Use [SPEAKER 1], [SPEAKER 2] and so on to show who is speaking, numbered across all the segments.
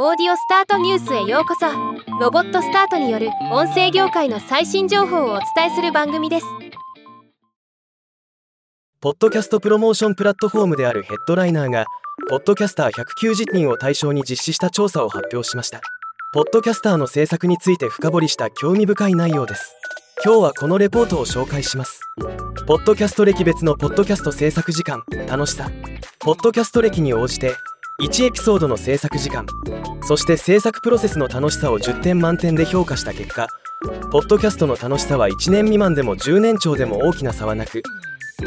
[SPEAKER 1] オーディオスタートニュースへようこそ。ロボットスタートによる音声業界の最新情報をお伝えする番組です。
[SPEAKER 2] ポッドキャストプロモーションプラットフォームであるヘッドライナーがポッドキャスター190人を対象に実施した調査を発表しました。ポッドキャスターの制作について深掘りした興味深い内容です。今日はこのレポートを紹介します。ポッドキャスト歴別のポッドキャスト制作時間楽しさ。ポッドキャスト歴に応じて1エピソードの制作時間。そして制作プロセスの楽しさを10点満点で評価した結果ポッドキャストの楽しさは1年未満でも10年超でも大きな差はなく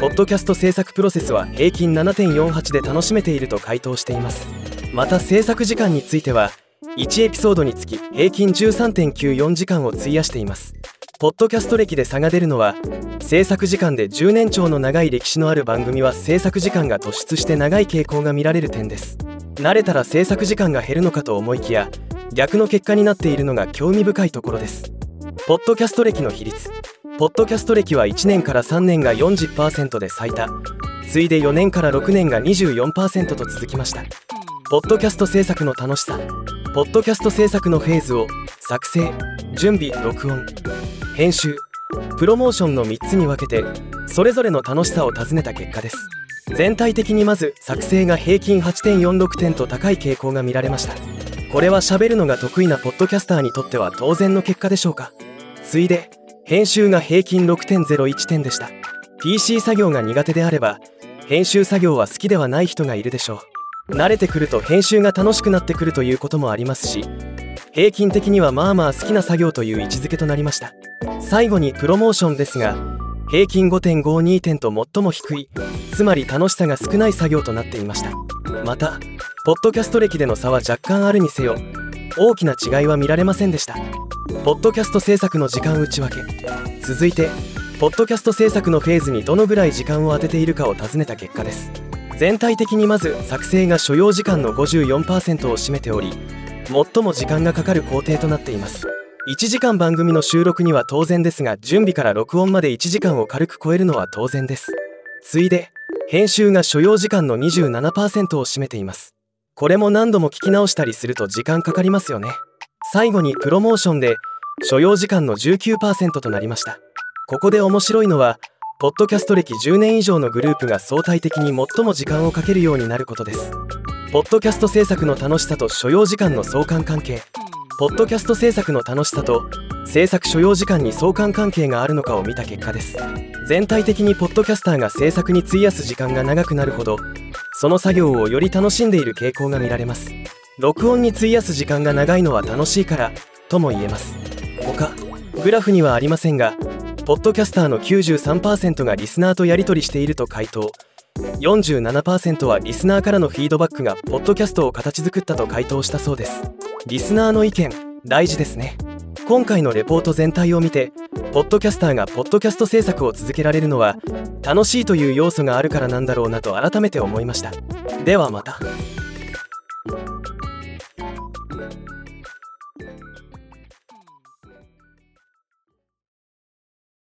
[SPEAKER 2] ポッドキャスト制作プロセスは平均7.48で楽しめていると回答しています。また制作時間については1エピソードにつき平均13.94時間を費やしています。ポッドキャスト歴で差が出るのは制作時間で10年超の長い歴史のある番組は制作時間が突出して長い傾向が見られる点です。慣れたら制作時間が減るのかと思いきや逆の結果になっているのが興味深いところです。ポッドキャスト歴の比率。ポッドキャスト歴は1年から3年が40%で最多。次いで4年から6年が24%と続きました。ポッドキャスト制作の楽しさ。ポッドキャスト制作のフェーズを作成準備録音編集プロモーションの3つに分けてそれぞれの楽しさを尋ねた結果です。全体的にまず作成が平均8.46点と高い傾向が見られました。これは喋るのが得意なポッドキャスターにとっては当然の結果でしょうか。次いで編集が平均6.01点でした。PC 作業が苦手であれば編集作業は好きではない人がいるでしょう。慣れてくると編集が楽しくなってくるということもありますし平均的にはまあまあ好きな作業という位置づけとなりました。最後にプロモーションですが平均5.52点と最も低いつまり楽しさが少ない作業となっていました。またポッドキャスト歴での差は若干あるにせよ大きな違いは見られませんでした。ポッドキャスト制作の時間内訳。続いてポッドキャスト制作のフェーズにどのぐらい時間を当てているかを尋ねた結果です。全体的にまず作成が所要時間の54%を占めており最も時間がかかる工程となっています。1時間番組の収録には当然ですが準備から録音まで1時間を軽く超えるのは当然です。次いで編集が所要時間の27%を占めています。これも何度も聞き直したりすると時間かかりますよね。最後にプロモーションで所要時間の19%となりました。ここで面白いのはポッドキャスト歴10年以上のグループが相対的に最も時間をかけるようになることです。ポッドキャスト制作の楽しさと所要時間の相関関係。ポッドキャスト制作の楽しさと制作所要時間に相関関係があるのかを見た結果です。全体的にポッドキャスターが制作に費やす時間が長くなるほどその作業をより楽しんでいる傾向が見られます。録音に費やす時間が長いのは楽しいからとも言えます。他グラフにはありませんがポッドキャスターの93%がリスナーとやり取りしていると回答。47%はリスナーからのフィードバックがポッドキャストを形作ったと回答したそうです。リスナーの意見大事ですね。今回のレポート全体を見てポッドキャスターがポッドキャスト制作を続けられるのは楽しいという要素があるからなんだろうなと改めて思いました。ではまた。